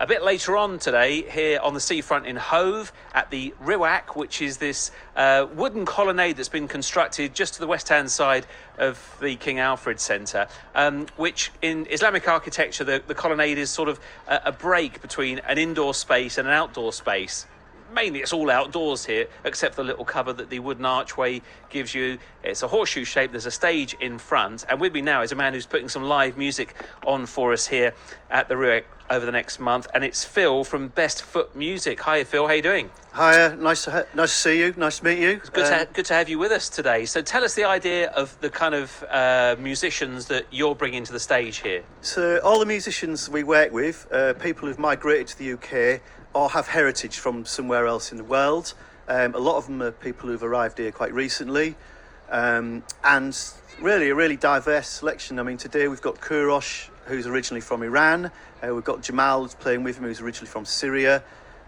a bit later on today here on the seafront in Hove at the Riwaq, which is this uh, wooden colonnade that's been constructed just to the west hand side of the King Alfred Centre, um, which in Islamic architecture, the, the colonnade is sort of a, a break between an indoor space and an outdoor space mainly it's all outdoors here, except the little cover that the wooden archway gives you. It's a horseshoe shape. There's a stage in front, and with me now is a man who's putting some live music on for us here at the Riwaq over the next month, and it's Phil from Best Foot Music. Hi, Phil. How you doing? Hi, nice to ha- nice to see you. Nice to meet you. It's good, um, to ha- good to have you with us today. So, tell us the idea of the kind of uh, musicians that you're bringing to the stage here. So, all the musicians we work with, uh, people who've migrated to the UK or have heritage from somewhere else in the world. Um, a lot of them are people who've arrived here quite recently, um, and really a really diverse selection. I mean, today we've got Kurosh, who's originally from Iran. Uh, we've got Jamal playing with him, who's originally from Syria.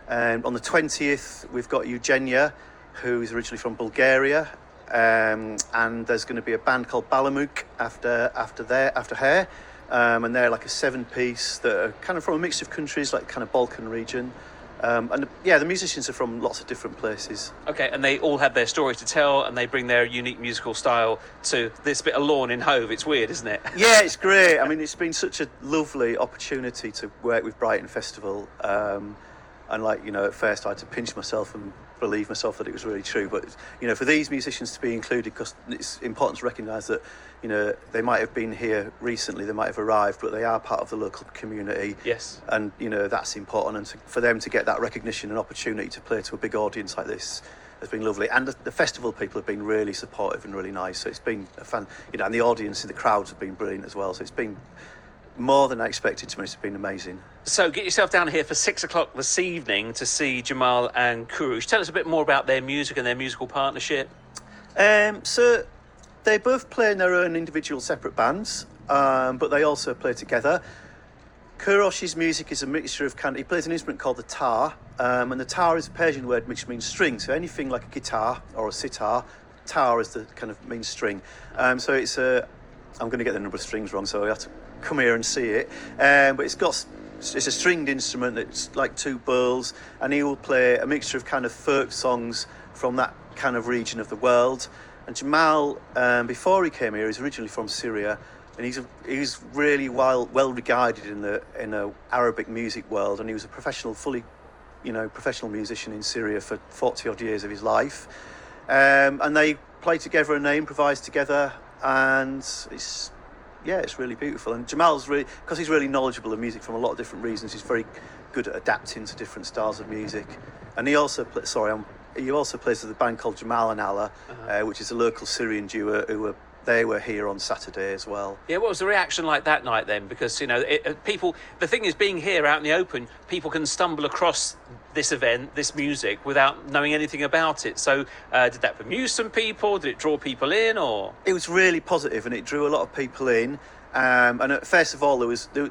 Um, on the 20th, we've got Eugenia, who's originally from Bulgaria. Um, and there's going to be a band called Balamuk after after there after her, um, and they're like a seven piece that are kind of from a mix of countries, like kind of Balkan region. Um, and yeah, the musicians are from lots of different places. Okay, and they all have their story to tell, and they bring their unique musical style to this bit of lawn in Hove. It's weird, isn't it? yeah, it's great. I mean, it's been such a lovely opportunity to work with Brighton Festival. Um, and like you know, at first I had to pinch myself and believe myself that it was really true. But you know, for these musicians to be included, because it's important to recognise that you know they might have been here recently, they might have arrived, but they are part of the local community. Yes. And you know that's important, and to, for them to get that recognition and opportunity to play to a big audience like this has been lovely. And the, the, festival people have been really supportive and really nice. So it's been a fun, you know, and the audience and the crowds have been brilliant as well. So it's been more than I expected to be. It's been amazing. So get yourself down here for six o'clock this evening to see Jamal and Kurosh. Tell us a bit more about their music and their musical partnership. Um, so they both play in their own individual separate bands, um, but they also play together. Kurosh's music is a mixture of kind. He plays an instrument called the tar, um, and the tar is a Persian word which means string. So anything like a guitar or a sitar, tar is the kind of means string. Um, so it's a. I'm going to get the number of strings wrong, so I have to come here and see it. Um, but it's got it's a stringed instrument. that's like two bowls, and he will play a mixture of kind of folk songs from that kind of region of the world. And Jamal, um, before he came here, he's originally from Syria, and he's a, he's really well well regarded in the in the Arabic music world, and he was a professional, fully, you know, professional musician in Syria for forty odd years of his life. Um, and they play together and they improvise together, and it's yeah, it's really beautiful. And Jamal's really, because he's really knowledgeable of music from a lot of different reasons, he's very good at adapting to different styles of music. And he also, play, sorry, I'm, he also plays with a band called Jamal and Allah, uh-huh. uh, which is a local Syrian duo who were they were here on Saturday as well. Yeah, what was the reaction like that night then? Because you know, it, uh, people. The thing is, being here out in the open, people can stumble across this event, this music, without knowing anything about it. So, uh, did that amuse some people? Did it draw people in, or? It was really positive, and it drew a lot of people in. Um, and at, first of all, there was there,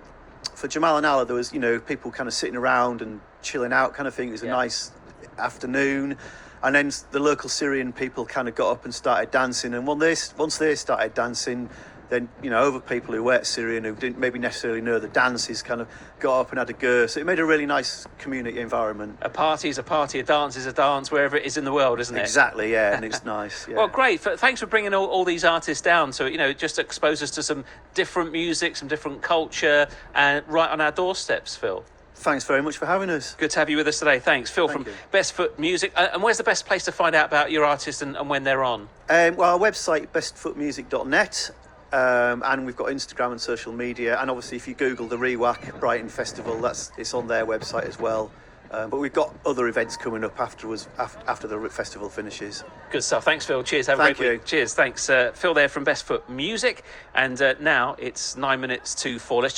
for Jamal and Allah, there was you know people kind of sitting around and chilling out, kind of thing. It was a yeah. nice afternoon and then the local Syrian people kind of got up and started dancing. And once they, once they started dancing, then you know other people who weren't Syrian who didn't maybe necessarily know the dances kind of got up and had a go. So it made a really nice community environment. A party is a party, a dance is a dance wherever it is in the world, isn't it? Exactly, yeah, and it's nice. Yeah. well, great. Thanks for bringing all, all, these artists down. So you know, it just expose us to some different music, some different culture, and right on our doorsteps, Phil. Thanks very much for having us. Good to have you with us today. Thanks. Phil Thank from you. Best Foot Music. Uh, and where's the best place to find out about your artists and, and when they're on? Um, well, our website, bestfootmusic.net. Um, and we've got Instagram and social media. And obviously, if you Google the Riwaq Brighton Festival, that's it's on their website as well. Um, but we've got other events coming up afterwards after, after the festival finishes. Good stuff. Thanks, Phil. Cheers. Have a Thank great you. week. Cheers. Thanks, uh, Phil. There from Best Foot Music. And uh, now it's nine minutes to four. Let's